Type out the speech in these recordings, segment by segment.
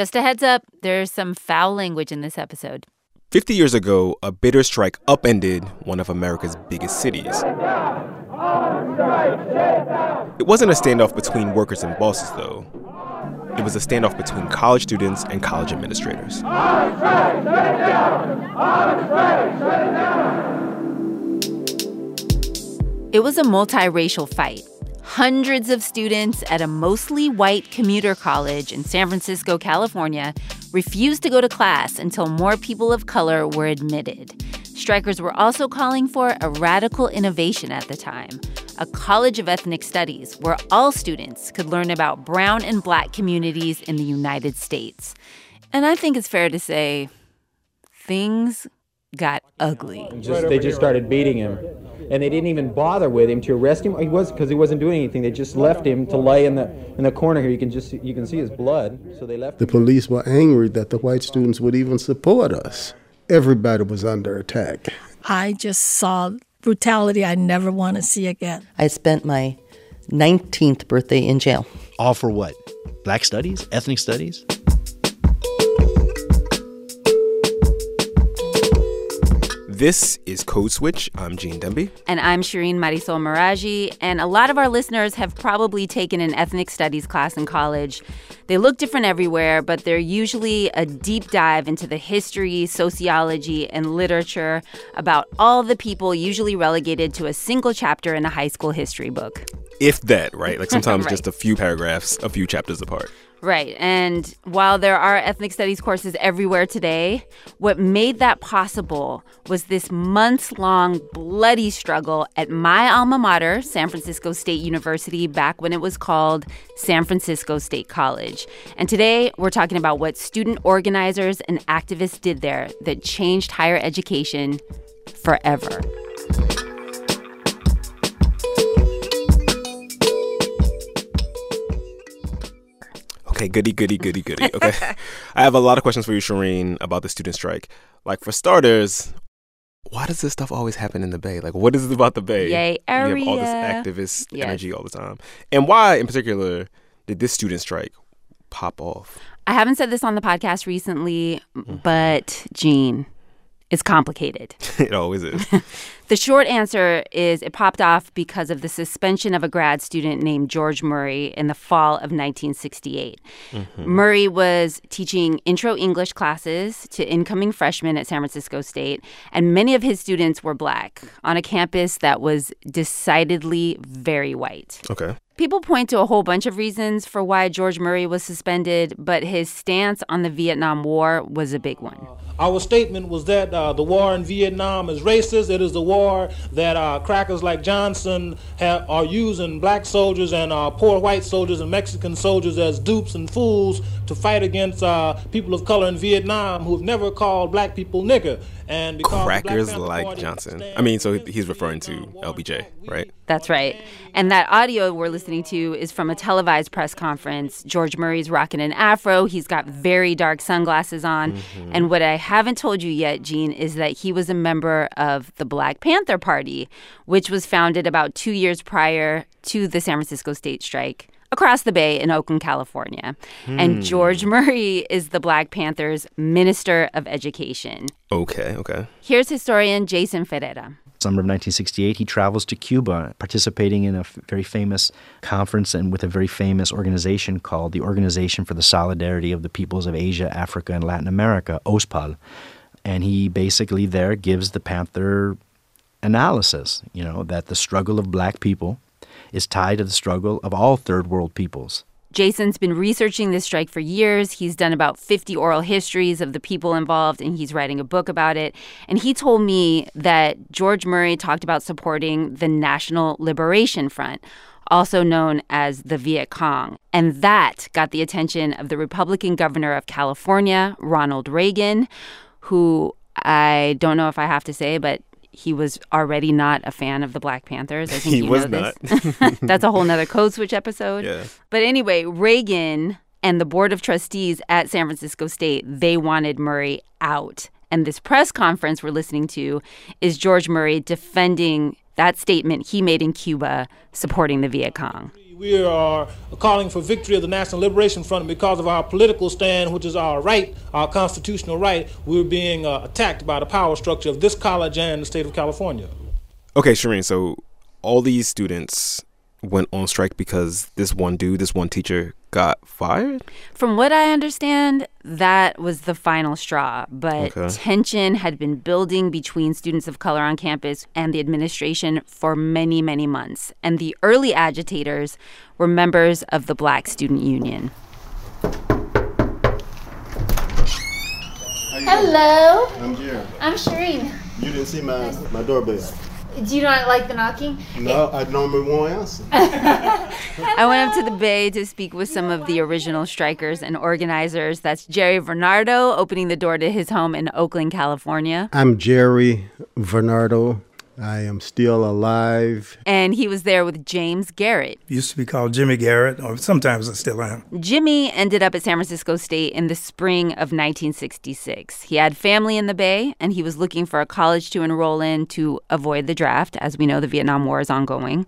Just a heads up, there's some foul language in this episode. 50 years ago, a bitter strike upended one of America's biggest cities. It wasn't a standoff between workers and bosses, though. It was a standoff between college students and college administrators. It was a multiracial fight. Hundreds of students at a mostly white commuter college in San Francisco, California, refused to go to class until more people of color were admitted. Strikers were also calling for a radical innovation at the time a college of ethnic studies where all students could learn about brown and black communities in the United States. And I think it's fair to say things got ugly. Just, they just started beating him. And they didn't even bother with him to arrest him. He was because he wasn't doing anything. They just left him to lay in the in the corner here. You can just you can see his blood. So they left. The him. police were angry that the white students would even support us. Everybody was under attack. I just saw brutality I never want to see again. I spent my 19th birthday in jail. All for what? Black studies? Ethnic studies? This is Code Switch. I'm Gene Demby. And I'm Shireen Marisol Meraji. And a lot of our listeners have probably taken an ethnic studies class in college. They look different everywhere, but they're usually a deep dive into the history, sociology, and literature about all the people usually relegated to a single chapter in a high school history book. If that, right? Like sometimes Right. just a few paragraphs, a few chapters apart. Right. And while there are ethnic studies courses everywhere today, what made that possible was this months long bloody struggle at my alma mater, San Francisco State University, back when it was called San Francisco State College. And today we're talking about what student organizers and activists did there that changed higher education forever. Okay, goody, goody, goody, goody. Okay. I have a lot of questions for you, Shireen, about the student strike. Like, for starters, why does this stuff always happen in the Bay? Like, what is it about the Bay? Yay, You have all this activist Yes. energy all the time. And why, in particular, did this student strike pop off? I haven't said this on the podcast recently, mm-hmm. but Gene, it's complicated. it always is. The short answer is it popped off because of the suspension of a grad student named George Murray in the fall of 1968. Murray was teaching intro English classes to incoming freshmen at San Francisco State, and many of his students were black on a campus that was decidedly very white. Okay. People point to a whole bunch of reasons for why George Murray was suspended, but his stance on the Vietnam War was a big one. Our statement was that uh, the war in Vietnam is racist. It is the war that uh, crackers like Johnson are using black soldiers and uh, poor white soldiers and Mexican soldiers as dupes and fools to fight against uh, people of color in Vietnam who have never called black people nigger. And because the Black Crackers like Party Johnson. I mean, so he's referring to LBJ, right? That's right. And that audio we're listening to is from a televised press conference. George Murray's rocking an afro. He's got very dark sunglasses on. And what I haven't told you yet, Gene, is that he was a member of the Black Panther Party, which was founded about two years prior to the San Francisco state strike across the bay in Oakland, California. And hmm. George Murray is the Black Panthers Minister of Education. Okay, okay. Here's historian Jason Ferreira. Summer of 1968, he travels to Cuba, participating in a f- very famous conference and with a very famous organization called the Organization for the Solidarity of the Peoples of Asia, Africa, and Latin America, OSPAL. And he basically there gives the Panther analysis, you know, that the struggle of black people is tied to the struggle of all third world peoples. Jason's been researching this strike for years. He's done about 50 oral histories of the people involved, and he's writing a book about it. And he told me that George Murray talked about supporting the National Liberation Front, also known as the Viet Cong. And that got the attention of the Republican governor of California, Ronald Reagan, who I don't know if I have to say, but he was already not a fan of the Black Panthers. I think He you was know this. That's a whole nother code switch episode. Yeah. But anyway, Reagan and the board of trustees at San Francisco State, they wanted Murray out. And this press conference we're listening to is George Murray defending that statement he made in Cuba supporting the Viet Cong. We are calling for victory of the National Liberation Front, because of our political stand, which is our right, our constitutional right, we're being uh, attacked by the power structure of this college and the state of California. Okay, Shireen, so all these students went on strike because this one dude, this one teacher, got fired? From what I understand, that was the final straw. But Okay. tension had been building between students of color on campus and the administration for many, many months. And the early agitators were members of the Black Student Union. Hello, I'm Jerry. I'm Shireen. You didn't see my, my doorbell. Do you not like the knocking? No, I normally won't answer. I went up to the Bay to speak with some of the original strikers and organizers. That's Jerry Varnado opening the door to his home in Oakland, California. I'm Jerry Varnado. I am still alive. And he was there with James Garrett. Used to be called Jimmy Garrett, or sometimes I still am. Jimmy ended up at San Francisco State in the spring of 1966. He had family in the Bay and he was looking for a college to enroll in to avoid the draft. As we know, the Vietnam War is ongoing.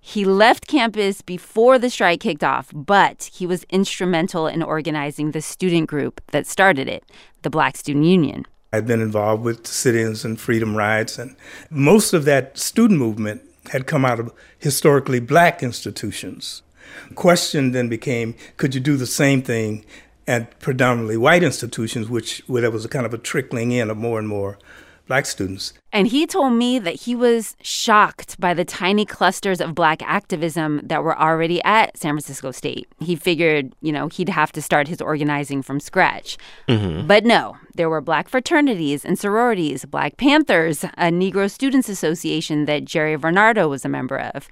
He left campus before the strike kicked off, but he was instrumental in organizing the student group that started it, the Black Student Union. I'd been involved with sit-ins and freedom rides, and most of that student movement had come out of historically black institutions. Question then became, could you do the same thing at predominantly white institutions, which where there was a kind of a trickling in of more and more black students. And he told me that he was shocked by the tiny clusters of black activism that were already at San Francisco State. He figured, you know, he'd have to start his organizing from scratch. Mm-hmm. But no, there were black fraternities and sororities, Black Panthers, a Negro Students Association that Jerry Varnado was a member of.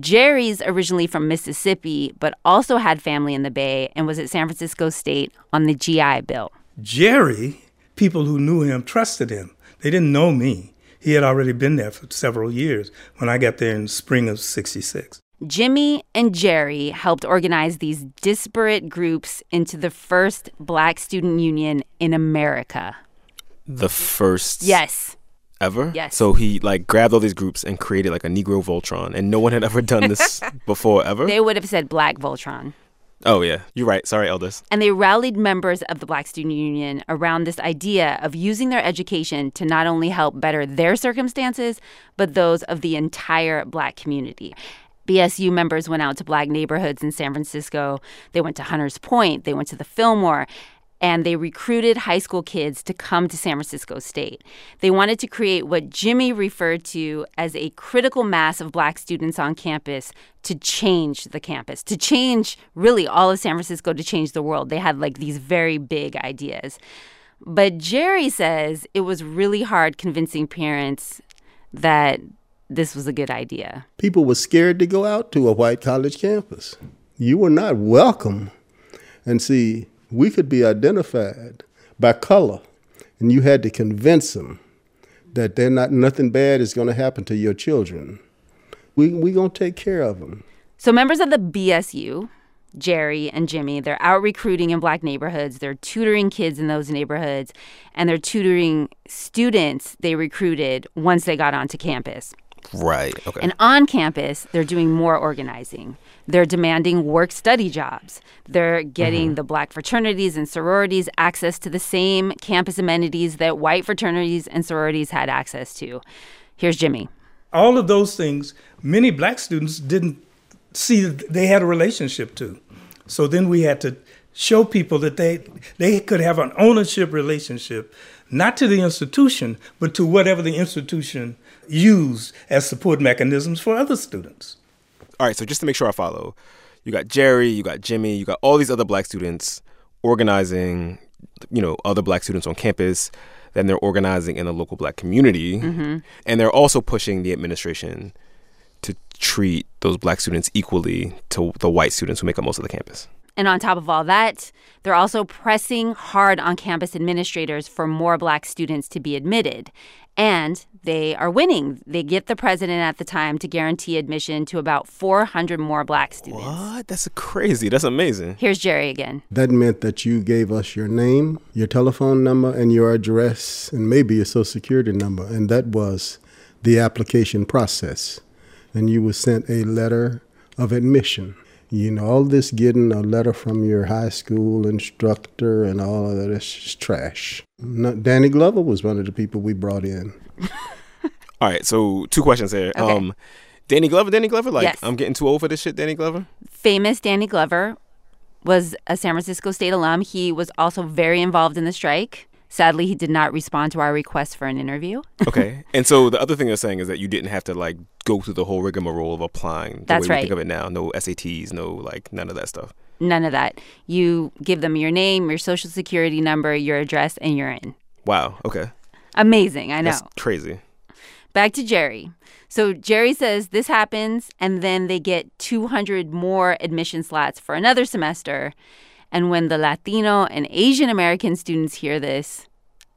Jerry's originally from Mississippi, but also had family in the Bay and was at San Francisco State on the GI Bill. Jerry, people who knew him trusted him. They didn't know me. He had already been there for several years when I got there in spring of 66. Jimmy and Jerry helped organize these disparate groups into the first black student union in America. The first Yes. ever? Yes. So he like grabbed all these groups and created like a Negro Voltron, and no one had ever done this before ever. They would have said Black Voltron. Oh yeah, you're right. Sorry, eldest. And they rallied members of the Black Student Union around this idea of using their education to not only help better their circumstances, but those of the entire black community. BSU members went out to black neighborhoods in San Francisco. They went to Hunters Point, they went to the Fillmore, and they recruited high school kids to come to San Francisco State. They wanted to create what Jimmy referred to as a critical mass of black students on campus to change the campus, to change really all of San Francisco, to change the world. They had like these very big ideas. But Jerry says it was really hard convincing parents that this was a good idea. People were scared to go out to a white college campus. You were not welcome. And see, we could be identified by color, and you had to convince them that they're not nothing bad is going to happen to your children. We we gonna take care of them. So members of the BSU, Jerry and Jimmy, they're out recruiting in black neighborhoods. They're tutoring kids in those neighborhoods, and they're tutoring students they recruited once they got onto campus. Right. Okay. And on campus, they're doing more organizing. They're demanding work study jobs. They're mm-hmm. getting the black fraternities and sororities access to the same campus amenities that white fraternities and sororities had access to. Here's Jimmy. All of those things, many black students didn't see that they had a relationship to. So then we had to show people that they they could have an ownership relationship, not to the institution, but to whatever the institution used as support mechanisms for other students. All right, so just to make sure I follow, you got Jerry, you got Jimmy, you got all these other black students organizing, you know, other black students on campus. Then they're organizing in the local black community, mm-hmm. and they're also pushing the administration to treat those black students equally to the white students who make up most of the campus. And on top of all that, they're also pressing hard on campus administrators for more black students to be admitted. And they are winning. They get the president at the time to guarantee admission to about 400 more black students. What? That's crazy. That's amazing. Here's Jerry again. That meant that you gave us your name, your telephone number, and your address, and maybe your social security number, and that was the application process. And you were sent a letter of admission. You know, all this getting a letter from your high school instructor and all of that is just trash. No, Danny Glover was one of the people we brought in. All right, so two questions here. Okay. Um, Danny Glover, Danny Glover, like Yes. I'm getting too old for this shit. Danny Glover. Famous Danny Glover was a San Francisco State alum. He was also very involved in the strike. Sadly, he did not respond to our request for an interview. Okay, and so the other thing they're saying is that you didn't have to like go through the whole rigmarole of applying. The That's way right. We think of it now. No SATs, no like none of that stuff. None of that. You give them your name, your social security number, your address, and you're in. Wow. Okay. Amazing, I know. That's crazy. Back to Jerry. So Jerry says this happens, and then they get 200 more admission slots for another semester. And when the Latino and Asian American students hear this,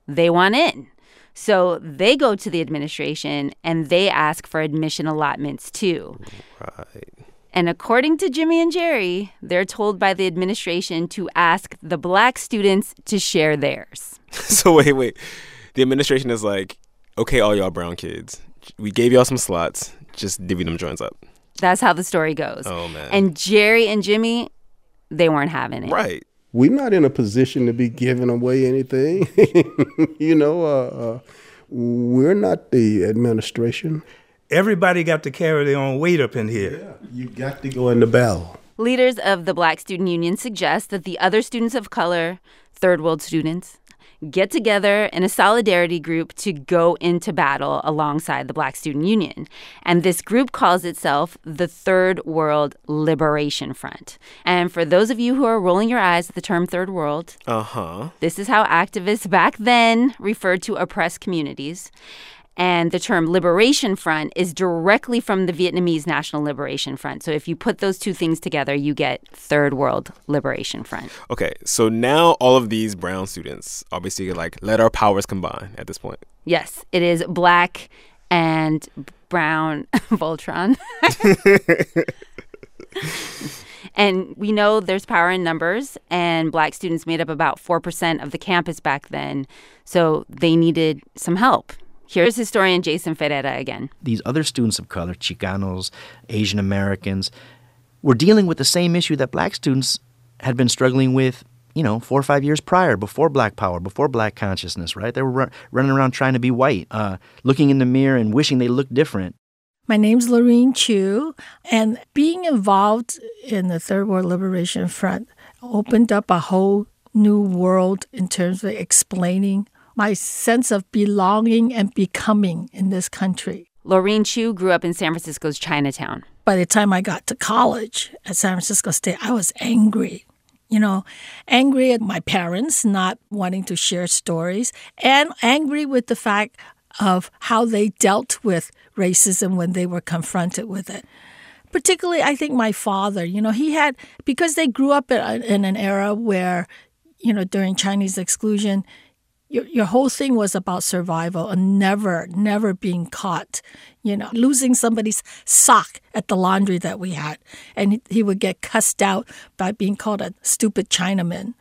they want in. So they go to the administration and they ask for admission allotments too. Right. And according to Jimmy and Jerry, they're told by the administration to ask the black students to share theirs. so wait, wait. The administration is like, okay, all y'all brown kids, we gave y'all some slots. Just divvy them joints up. That's how the story goes. Oh man. And Jerry and Jimmy, they weren't having it. right. We're not in a position to be giving away anything. you know, uh, uh, we're not the administration. Everybody got to carry their own weight up in here. You got to go in the battle. Leaders of the Black Student Union suggest that the other students of color, third world students, get together in a solidarity group to go into battle alongside the Black Student Union. And this group calls itself the Third World Liberation Front. And for those of you who are rolling your eyes at the term Third World, Uh huh. this is how activists back then referred to oppressed communities. And the term Liberation Front is directly from the Vietnamese National Liberation Front. So if you put those two things together, you get Third World Liberation Front. Okay, so now all of these brown students obviously like let our powers combine at this point. Yes, it is black and brown Voltron. and we know there's power in numbers, and black students made up about 4% of the campus back then. So they needed some help. Here's historian Jason Ferreira again. These other students of color, Chicanos, Asian Americans, were dealing with the same issue that black students had been struggling with, you know, four or five years prior, before Black Power, before Black consciousness, right? They were run, running around trying to be white, uh, looking in the mirror and wishing they looked different. My name's Laureen Chew, and being involved in the Third World Liberation Front opened up a whole new world in terms of explaining my sense of belonging and becoming in this country. Laureen Chew grew up in San Francisco's Chinatown. By the time I got to college at San Francisco State, I was angry. You know, angry at my parents not wanting to share stories, and angry with the fact of how they dealt with racism when they were confronted with it. Particularly, I think my father, you know, he had, because they grew up in, in an era where, you know, during Chinese exclusion, your, your whole thing was about survival and never, never being caught, you know, losing somebody's sock at the laundry that we had. And he, would get cussed out by being called a stupid Chinaman,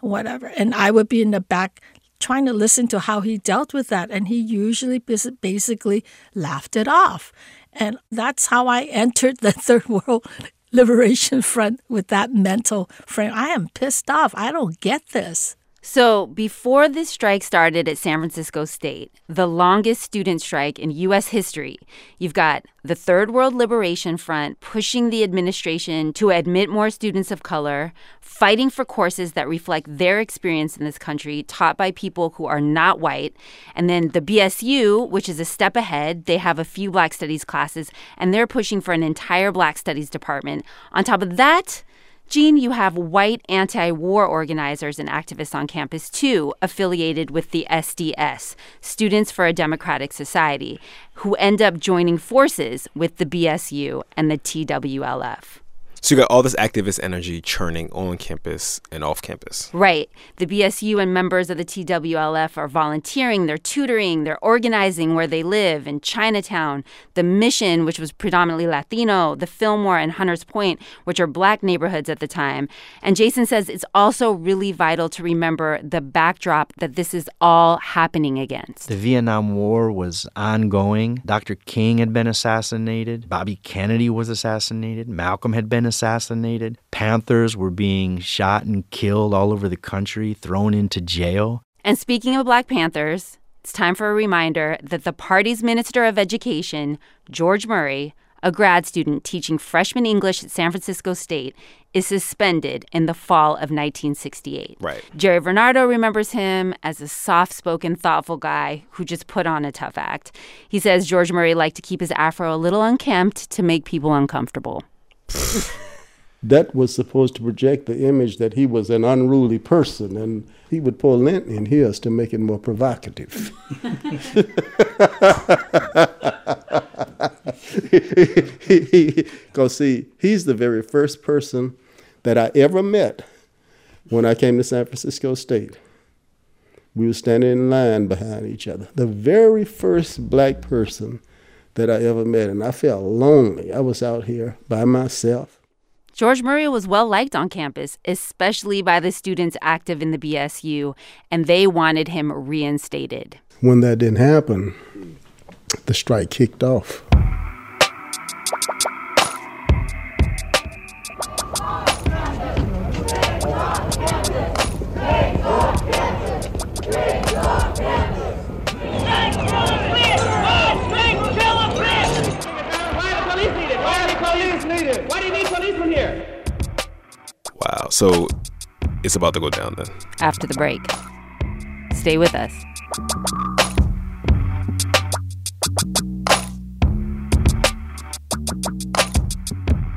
whatever. And I would be in the back trying to listen to how he dealt with that. And he usually basically laughed it off. And that's how I entered the Third World Liberation Front with that mental frame. I am pissed off. I don't get this. So, before this strike started at San Francisco State, the longest student strike in U.S. history, you've got the Third World Liberation Front pushing the administration to admit more students of color, fighting for courses that reflect their experience in this country, taught by people who are not white. And then the BSU, which is a step ahead, they have a few Black Studies classes, and they're pushing for an entire Black Studies department. On top of that, Gene, you have white anti war organizers and activists on campus too, affiliated with the SDS, Students for a Democratic Society, who end up joining forces with the BSU and the TWLF. So you got all this activist energy churning on campus and off campus. Right. The BSU and members of the TWLF are volunteering, they're tutoring, they're organizing where they live in Chinatown, the Mission, which was predominantly Latino, the Fillmore and Hunters Point, which are black neighborhoods at the time. And Jason says it's also really vital to remember the backdrop that this is all happening against. The Vietnam War was ongoing. Dr. King had been assassinated. Bobby Kennedy was assassinated. Malcolm had been assassinated. Panthers were being shot and killed all over the country, thrown into jail. And speaking of Black Panthers, it's time for a reminder that the party's Minister of Education, George Murray, a grad student teaching freshman English at San Francisco State, is suspended in the fall of 1968. Right. Jerry Varnado remembers him as a soft spoken, thoughtful guy who just put on a tough act. He says George Murray liked to keep his afro a little unkempt to make people uncomfortable. that was supposed to project the image that he was an unruly person, and he would pull lint in his to make it more provocative. Because, see, he's the very first person that I ever met when I came to San Francisco State. We were standing in line behind each other. The very first black person that I ever met, and I felt lonely. I was out here by myself. George Murray was well liked on campus, especially by the students active in the BSU, and they wanted him reinstated. When that didn't happen, the strike kicked off. Wow. So it's about to go down then. After the break. Stay with us.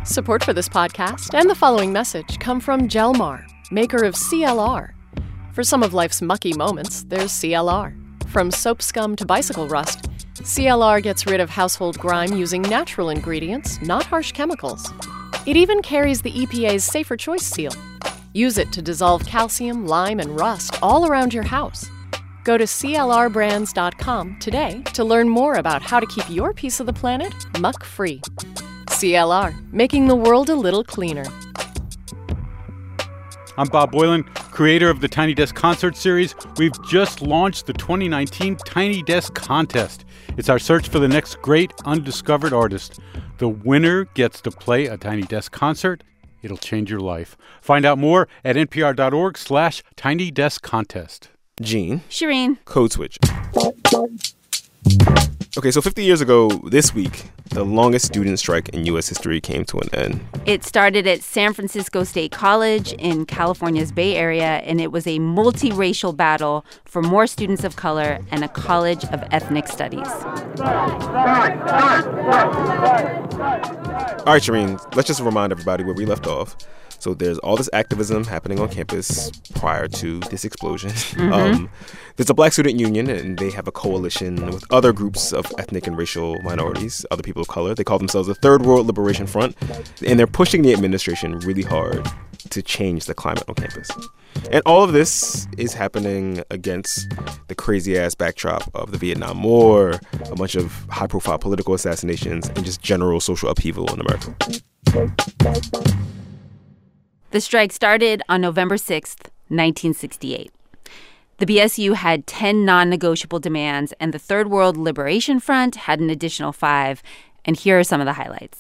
Support for this podcast and the following message come from Jelmar, maker of CLR. For some of life's mucky moments, there's CLR. From soap scum to bicycle rust, CLR gets rid of household grime using natural ingredients, not harsh chemicals. It even carries the EPA's Safer Choice seal. Use it to dissolve calcium, lime, and rust all around your house. Go to CLRbrands.com today to learn more about how to keep your piece of the planet muck free. CLR, making the world a little cleaner. I'm Bob Boilen, creator of the Tiny Desk Concert Series. We've just launched the 2019 Tiny Desk Contest. It's our search for the next great undiscovered artist. The winner gets to play a Tiny Desk concert. It'll change your life. Find out more at npr.org slash tiny desk contest. Gene. Shireen. Code switch. Okay, so 50 years ago this week, the longest student strike in U.S. history came to an end. It started at San Francisco State College in California's Bay Area, and it was a multiracial battle for more students of color and a college of ethnic studies. All right, Shireen, let's just remind everybody where we left off. So there's all this activism happening on campus prior to this explosion. Mm-hmm. Um, there's a black student union, and they have a coalition with other groups of ethnic and racial minorities, other people of color. They call themselves the Third World Liberation Front, and they're pushing the administration really hard to change the climate on campus. And all of this is happening against the crazy ass backdrop of the Vietnam War, a bunch of high profile political assassinations, and just general social upheaval in America. The strike started on November 6th, 1968. The BSU had 10 non negotiable demands, and the Third World Liberation Front had an additional five. And here are some of the highlights.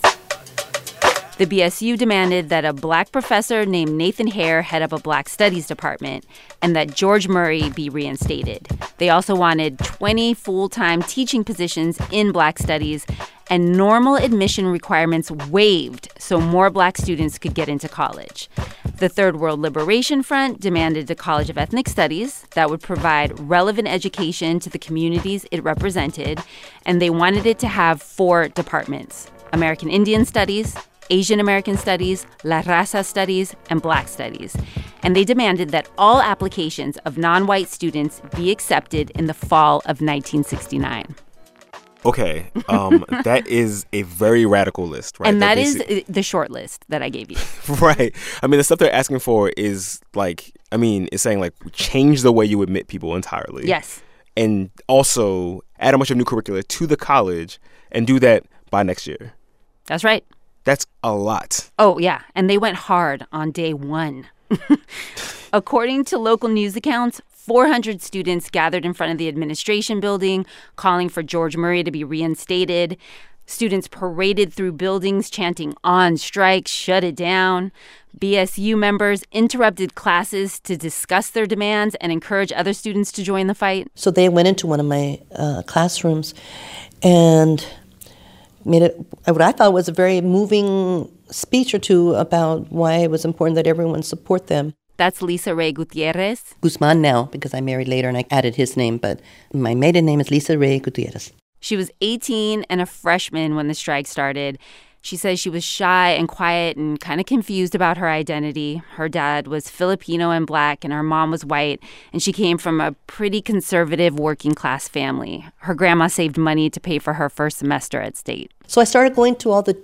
The BSU demanded that a black professor named Nathan Hare head up a black studies department and that George Murray be reinstated. They also wanted 20 full time teaching positions in black studies and normal admission requirements waived so more black students could get into college. The Third World Liberation Front demanded a College of Ethnic Studies that would provide relevant education to the communities it represented, and they wanted it to have four departments American Indian Studies, Asian American Studies, La Raza Studies, and Black Studies. And they demanded that all applications of non white students be accepted in the fall of 1969. Okay, um, that is a very radical list, right? and They're that is the short list that I gave you. right. I mean, the stuff they're asking for is like, I mean, it's saying like change the way you admit people entirely. Yes. And also add a bunch of new curricula to the college and do that by next year. That's right. That's a lot. Oh, yeah. And they went hard on day one. According to local news accounts, 400 students gathered in front of the administration building calling for George Murray to be reinstated. Students paraded through buildings chanting on strike, shut it down. BSU members interrupted classes to discuss their demands and encourage other students to join the fight. So they went into one of my uh, classrooms and made it what I thought was a very moving speech or two about why it was important that everyone support them. That's Lisa Ray Gutierrez. Guzman now, because I married later and I added his name, but my maiden name is Lisa Ray Gutierrez. She was 18 and a freshman when the strike started. She says she was shy and quiet and kind of confused about her identity. Her dad was Filipino and black, and her mom was white, and she came from a pretty conservative working class family. Her grandma saved money to pay for her first semester at state. So I started going to all the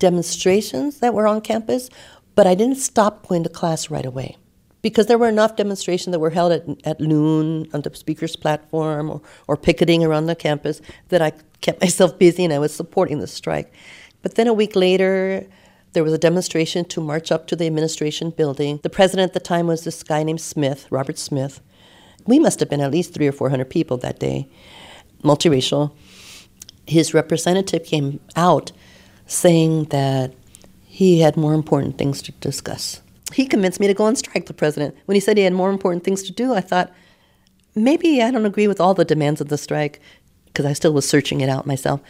demonstrations that were on campus, but I didn't stop going to class right away because there were enough demonstrations that were held at, at noon on the speaker's platform or, or picketing around the campus that I kept myself busy and I was supporting the strike. But then a week later, there was a demonstration to march up to the administration building. The president at the time was this guy named Smith, Robert Smith. We must have been at least three or four hundred people that day, multiracial. His representative came out saying that he had more important things to discuss. He convinced me to go on strike, the president. When he said he had more important things to do, I thought, maybe I don't agree with all the demands of the strike, because I still was searching it out myself.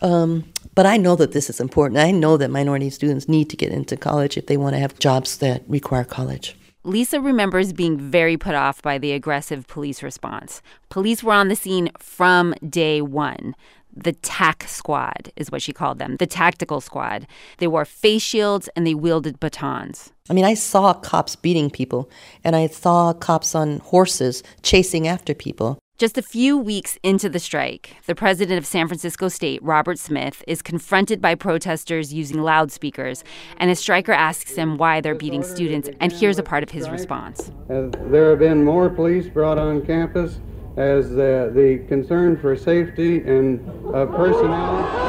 Um, but I know that this is important. I know that minority students need to get into college if they want to have jobs that require college. Lisa remembers being very put off by the aggressive police response. Police were on the scene from day one. The TAC squad is what she called them, the tactical squad. They wore face shields and they wielded batons. I mean, I saw cops beating people, and I saw cops on horses chasing after people. Just a few weeks into the strike, the president of San Francisco State, Robert Smith, is confronted by protesters using loudspeakers, and a striker asks him why they're beating students, and here's a part of his response. As there have been more police brought on campus as the, the concern for safety and uh, personnel.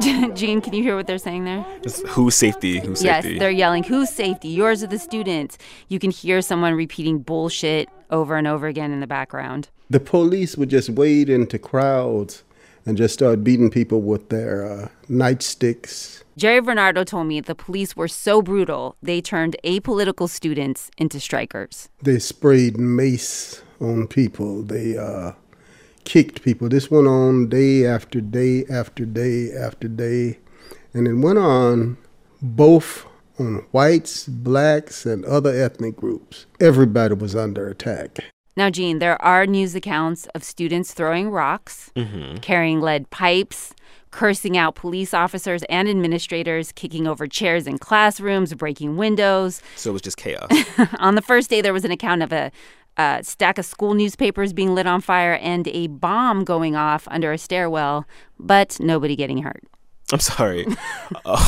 Gene, can you hear what they're saying there? Just who's safety? Who's Yes, safety? Yes, they're yelling, who's safety? Yours or the students? You can hear someone repeating bullshit over and over again in the background. The police would just wade into crowds and just start beating people with their uh, nightsticks. Jerry Varnado told me the police were so brutal, they turned apolitical students into strikers. They sprayed mace on people. They uh, kicked people. This went on day after day after day after day. And it went on both on whites, blacks, and other ethnic groups. Everybody was under attack. Now, Gene, there are news accounts of students throwing rocks, mm-hmm. carrying lead pipes, cursing out police officers and administrators, kicking over chairs in classrooms, breaking windows. So it was just chaos. On the first day, there was an account of a, a stack of school newspapers being lit on fire and a bomb going off under a stairwell, but nobody getting hurt. I'm sorry. um,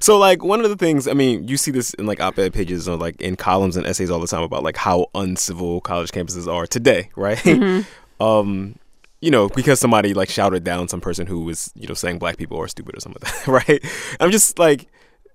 so, like, one of the things, I mean, you see this in like op-ed pages or like in columns and essays all the time about like how uncivil college campuses are today, right? Mhm. um, you know, because somebody like shouted down some person who was, you know, saying black people are stupid or something like that, right? I'm just like,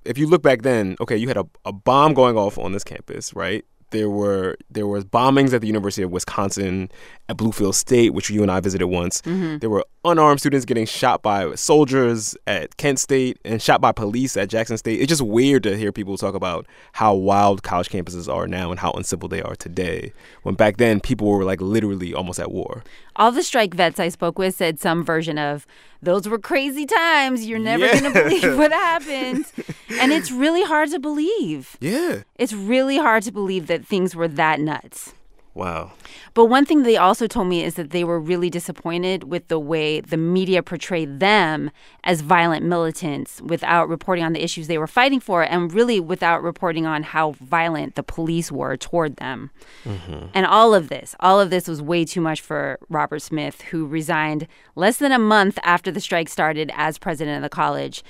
if you look back then, okay, you had a, a bomb going off on this campus, right? There were there was bombings at the University of Wisconsin, at Bluefield State, which you and I visited once. Mhm. There were unarmed students getting shot by soldiers at Kent State and shot by police at Jackson State. It's just weird to hear people talk about how wild college campuses are now and how uncivil they are today. When back then people were like literally almost at war. All the strike vets I spoke with said some version of, those were crazy times. You're never Yeah. going to believe what happened. and it's really hard to believe. Yeah. It's really hard to believe that things were that nuts. Wow. But one thing they also told me is that they were really disappointed with the way the media portrayed them as violent militants without reporting on the issues they were fighting for and really without reporting on how violent the police were toward them. Mm-hmm. And all of this, all of this was way too much for Robert Smith, who resigned less than a month after the strike started as president of the college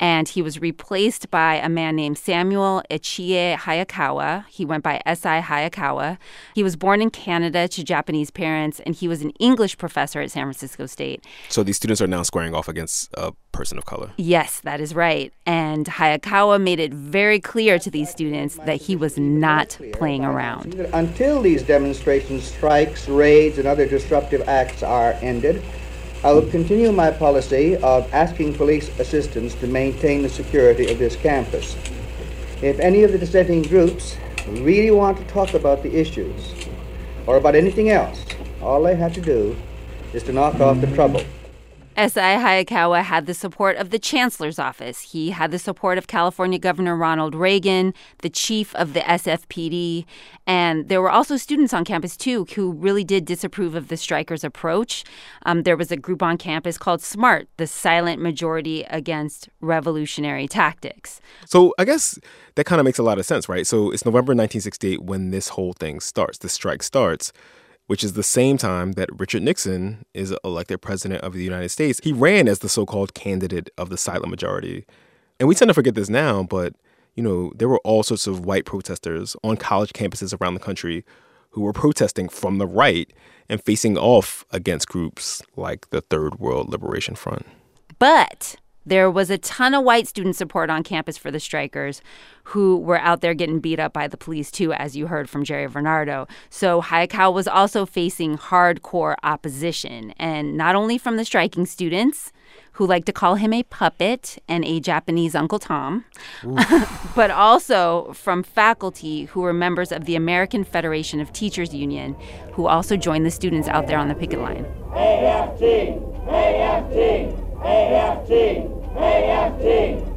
and he was replaced by a man named Samuel Ichiye Hayakawa. He went by S.I. Hayakawa. He was born in Canada to Japanese parents, and he was an English professor at San Francisco State. So these students are now squaring off against a person of color. Yes, that is right. And Hayakawa made it very clear to these students that he was not playing around. Until these demonstrations, strikes, raids, and other disruptive acts are ended, I will continue my policy of asking police assistance to maintain the security of this campus. If any of the dissenting groups really want to talk about the issues or about anything else, all they have to do is to knock off the trouble. S.I. Hayakawa had the support of the chancellor's office. He had the support of California Governor Ronald Reagan, the chief of the SFPD, and there were also students on campus too who really did disapprove of the strikers' approach. Um, there was a group on campus called SMART, the Silent Majority Against Revolutionary Tactics. So I guess that kind of makes a lot of sense, right? So it's November 1968 when this whole thing starts, the strike starts which is the same time that Richard Nixon is elected president of the United States. He ran as the so called candidate of the silent majority. And we tend to forget this now, but you know, there were all sorts of white protesters on college campuses around the country who were protesting from the right and facing off against groups like the Third World Liberation Front. But there was a ton of white student support on campus for the strikers who were out there getting beat up by the police, too, as you heard from Jerry Varnado. So Hayakawa was also facing hardcore opposition, and not only from the striking students, who like to call him a puppet and a Japanese Uncle Tom, but also from faculty who were members of the American Federation of Teachers Union, who also joined the students out there on the picket line. AFT! AFT! AFT! AFT!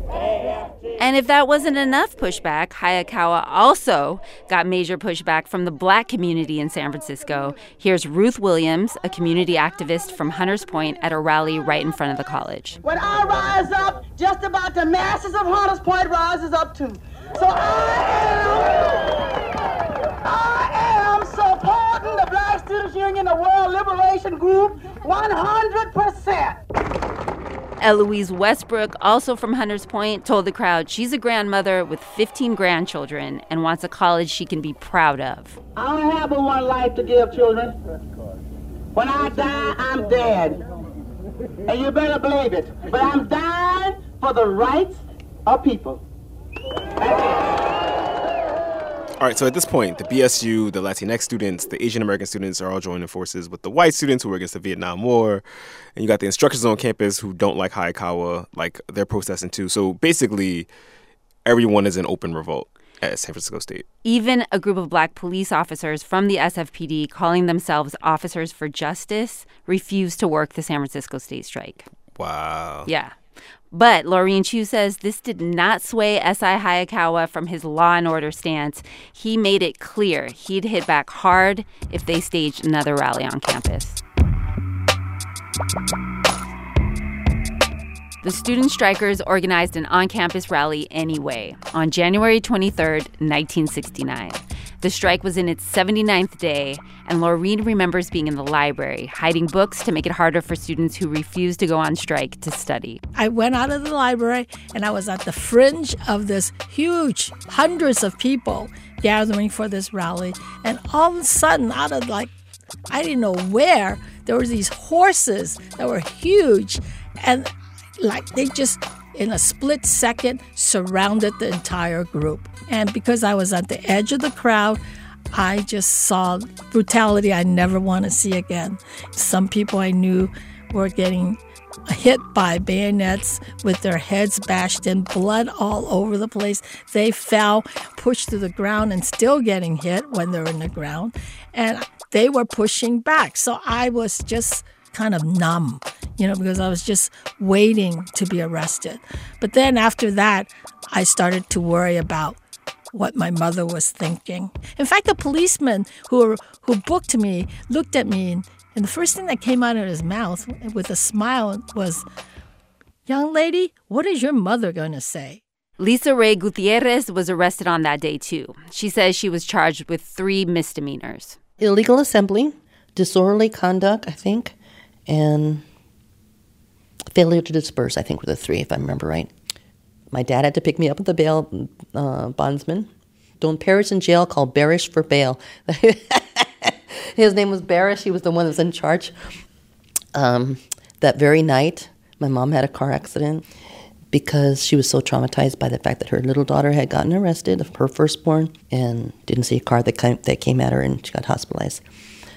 And if that wasn't enough pushback, Hayakawa also got major pushback from the black community in San Francisco. Here's Ruth Williams, a community activist from Hunters Point, at a rally right in front of the college. When I rise up, just about the masses of Hunters Point rises up too. So I am, I am supporting the Black Students Union, the World Liberation Group, 100%. Eloise Westbrook, also from Hunters Point, told the crowd she's a grandmother with 15 grandchildren and wants a college she can be proud of. I don't have one life to give, children. When I die, I'm dead. And you better believe it. But I'm dying for the rights of people. All right, so at this point, the BSU, the Latinx students, the Asian American students are all joining forces with the white students who were against the Vietnam War. And you got the instructors on campus who don't like Hayakawa, like they're protesting too. So basically, everyone is in open revolt at San Francisco State. Even a group of black police officers from the SFPD, calling themselves Officers for Justice, refused to work the San Francisco State strike. Wow. Yeah. But Laureen Chew says this did not sway S.I. Hayakawa from his law and order stance. He made it clear he'd hit back hard if they staged another rally on campus. The student strikers organized an on campus rally anyway on January 23, 1969. The strike was in its 79th day, and Laureen remembers being in the library, hiding books to make it harder for students who refused to go on strike to study. I went out of the library and I was at the fringe of this huge, hundreds of people gathering for this rally. And all of a sudden, out of like, I didn't know where, there were these horses that were huge. And like they just in a split second surrounded the entire group. And because I was at the edge of the crowd, I just saw brutality I never want to see again. Some people I knew were getting hit by bayonets with their heads bashed in, blood all over the place. They fell, pushed to the ground, and still getting hit when they're in the ground. And they were pushing back. So I was just kind of numb, you know, because I was just waiting to be arrested. But then after that, I started to worry about what my mother was thinking. In fact, the policeman who who booked me looked at me, and, and the first thing that came out of his mouth with a smile was, "Young lady, what is your mother going to say?" Lisa Ray Gutierrez was arrested on that day too. She says she was charged with three misdemeanors: Illegal assembly, disorderly conduct, I think, and failure to disperse. I think were the three, if I remember right. My dad had to pick me up at the bail uh, bondsman. Don Parrish in jail called Barish for bail. His name was Barish. He was the one that was in charge. Um, that very night, my mom had a car accident because she was so traumatized by the fact that her little daughter had gotten arrested, her firstborn, and didn't see a car that came, that came at her, and she got hospitalized.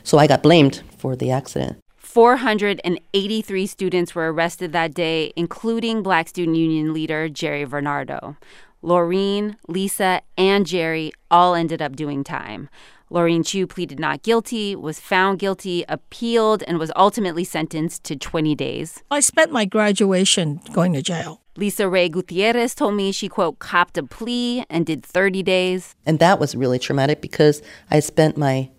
So I got blamed for the accident. 483 students were arrested that day, including Black Student Union leader Jerry Varnado. Laureen, Lisa, and Jerry all ended up doing time. Laureen Chew pleaded not guilty, was found guilty, appealed, and was ultimately sentenced to 20 days. I spent my graduation going to jail. Lisa Ray Gutierrez told me she, quote, copped a plea and did 30 days. And that was really traumatic because I spent my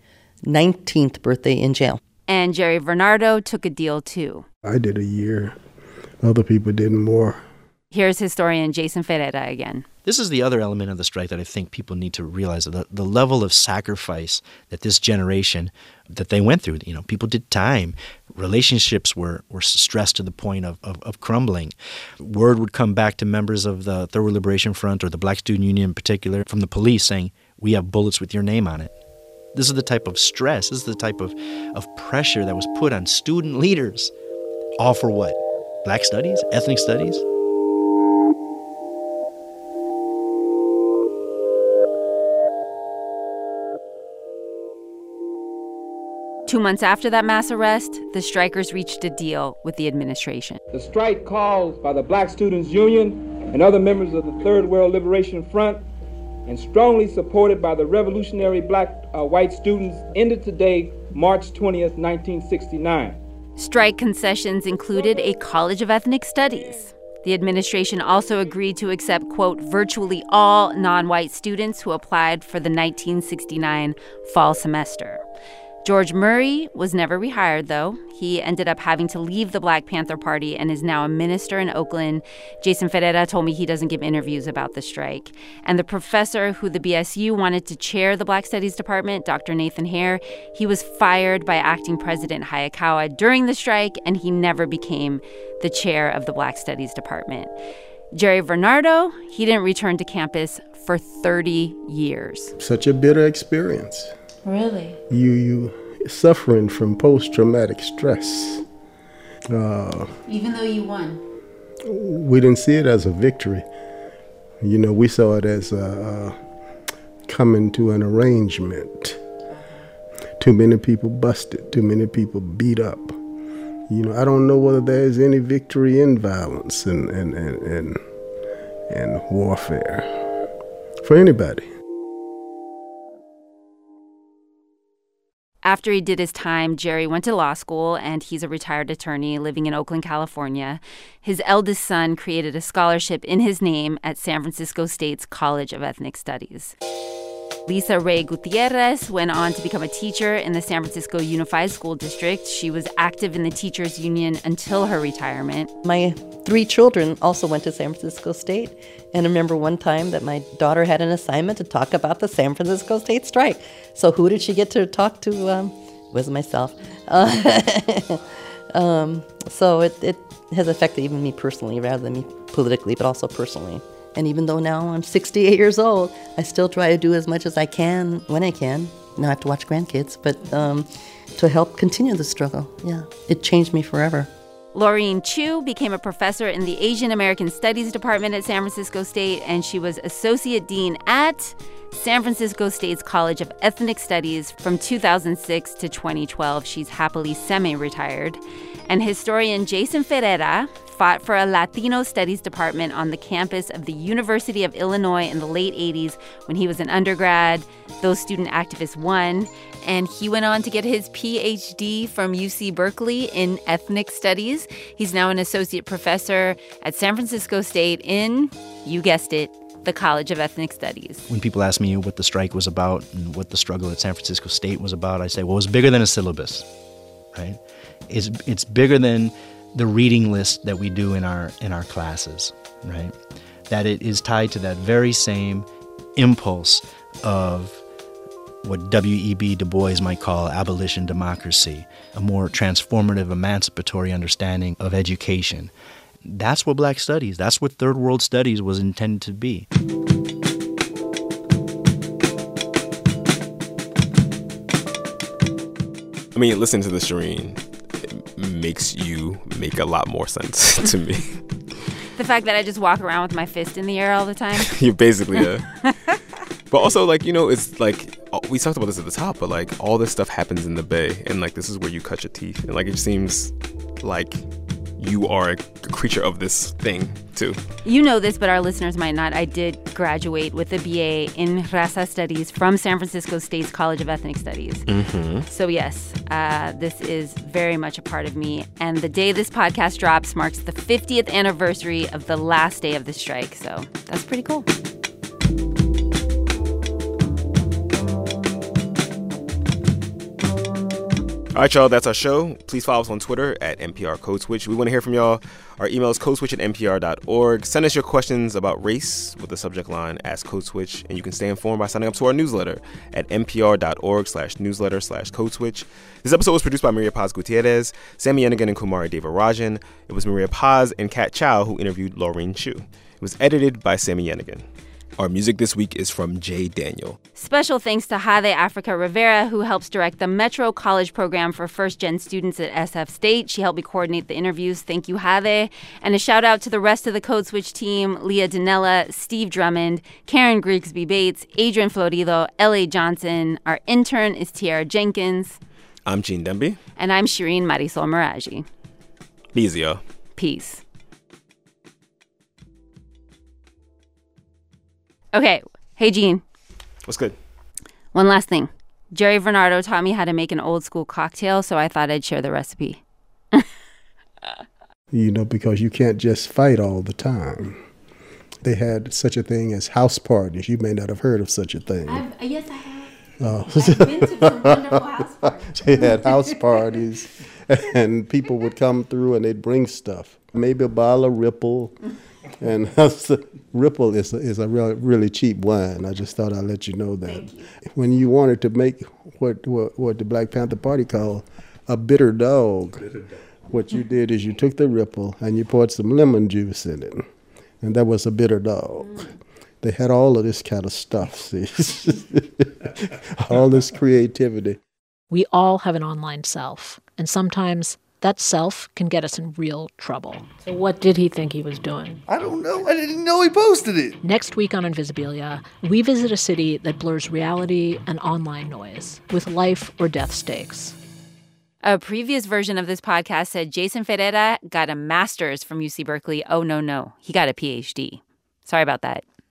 19th birthday in jail. And Jerry Varnado took a deal too. I did a year. Other people did more. Here's historian Jason Ferreira again. This is the other element of the strike that I think people need to realize the, the level of sacrifice that this generation that they went through. You know, people did time. Relationships were, were stressed to the point of, of, of crumbling. Word would come back to members of the Third World Liberation Front or the Black Student Union in particular from the police saying, We have bullets with your name on it. This is the type of stress, this is the type of, of pressure that was put on student leaders. All for what? Black studies? Ethnic studies? Two months after that mass arrest, the strikers reached a deal with the administration. The strike caused by the Black Students Union and other members of the Third World Liberation Front and strongly supported by the revolutionary black uh, white students ended today, March 20th, 1969. Strike concessions included a College of Ethnic Studies. The administration also agreed to accept, quote, virtually all non white students who applied for the 1969 fall semester. George Murray was never rehired, though. He ended up having to leave the Black Panther Party and is now a minister in Oakland. Jason Ferreira told me he doesn't give interviews about the strike. And the professor who the BSU wanted to chair the Black Studies Department, Dr. Nathan Hare, he was fired by acting President Hayakawa during the strike, and he never became the chair of the Black Studies Department. Jerry Varnado, he didn't return to campus for 30 years. Such a bitter experience. Really? You you suffering from post traumatic stress. Uh, Even though you won. We didn't see it as a victory. You know, we saw it as uh, coming to an arrangement. Too many people busted. Too many people beat up. You know, I don't know whether there's any victory in violence and and and and, and warfare for anybody. After he did his time, Jerry went to law school and he's a retired attorney living in Oakland, California. His eldest son created a scholarship in his name at San Francisco State's College of Ethnic Studies. Lisa Ray Gutierrez went on to become a teacher in the San Francisco Unified School District. She was active in the teachers union until her retirement. My three children also went to San Francisco State. And I remember one time that my daughter had an assignment to talk about the San Francisco State strike. So who did she get to talk to? Um, it was myself. Uh, um, so it, it has affected even me personally rather than me politically, but also personally. And even though now I'm 68 years old, I still try to do as much as I can when I can. Now I have to watch grandkids, but um, to help continue the struggle. Yeah, it changed me forever. Laureen Chew became a professor in the Asian American Studies Department at San Francisco State, and she was associate dean at San Francisco State's College of Ethnic Studies from 2006 to 2012. She's happily semi retired. And historian Jason Ferreira fought for a Latino studies department on the campus of the University of Illinois in the late 80s when he was an undergrad. Those student activists won, and he went on to get his PhD from UC Berkeley in ethnic studies. He's now an associate professor at San Francisco State in, you guessed it, the College of Ethnic Studies. When people ask me what the strike was about and what the struggle at San Francisco State was about, I say, well, it was bigger than a syllabus, right? It's, it's bigger than the reading list that we do in our, in our classes, right? That it is tied to that very same impulse of what W.E.B. Du Bois might call abolition democracy, a more transformative, emancipatory understanding of education. That's what Black Studies, that's what Third World Studies was intended to be. I mean, listen to the Shireen. Makes you make a lot more sense to me. The fact that I just walk around with my fist in the air all the time. You're basically a. but also, like, you know, it's like, uh, we talked about this at the top, but like, all this stuff happens in the Bay, and like, this is where you cut your teeth. And like, it seems like you are a creature of this thing too. You know this, but our listeners might not. I did graduate with a BA in Raza Studies from San Francisco State's College of Ethnic Studies. Mm-hmm. So, yes, uh, this is very much a part of me. And the day this podcast drops marks the 50th anniversary of the last day of the strike. So, that's pretty cool. All right, y'all, that's our show. Please follow us on Twitter at NPR Code Switch. We want to hear from y'all. Our email is codeswitch at npr.org. Send us your questions about race with the subject line Ask Code Switch, and you can stay informed by signing up to our newsletter at npr.org slash newsletter slash code switch. This episode was produced by Maria Paz Gutierrez, Sami Yenigun, and Kumari Devarajan. It was Maria Paz and Kat Chow who interviewed Laureen Chew. It was edited by Sami Yenigun. Our music this week is from Jay Daniel. Special thanks to Hade Africa Rivera, who helps direct the Metro College program for first gen students at SF State. She helped me coordinate the interviews. Thank you, Hade. And a shout out to the rest of the Code Switch team Leah Donnella, Steve Drummond, Karen Grigsby Bates, Adrian Florido, L.A. Johnson. Our intern is Tiara Jenkins. I'm Gene Demby. And I'm Shireen Marisol Meraji. Be easy, y'all. Peace. Okay. Hey, Gene. What's good? One last thing. Jerry Varnado taught me how to make an old school cocktail, so I thought I'd share the recipe. you know, because you can't just fight all the time. They had such a thing as house parties. You may not have heard of such a thing. I've, uh, yes, I have. Oh. I've been to some wonderful house parties. they had house parties, and people would come through and they'd bring stuff. Maybe a bottle of Ripple. And Ripple is a, is a really, really cheap wine. I just thought I'd let you know that. You. When you wanted to make what, what, what the Black Panther Party called a bitter dog, bitter dog, what you did is you took the Ripple and you poured some lemon juice in it. And that was a bitter dog. Mm. They had all of this kind of stuff, see? all this creativity. We all have an online self. And sometimes that self can get us in real trouble. So, what did he think he was doing? I don't know. I didn't know he posted it. Next week on Invisibilia, we visit a city that blurs reality and online noise with life or death stakes. A previous version of this podcast said Jason Ferreira got a master's from UC Berkeley. Oh, no, no. He got a PhD. Sorry about that.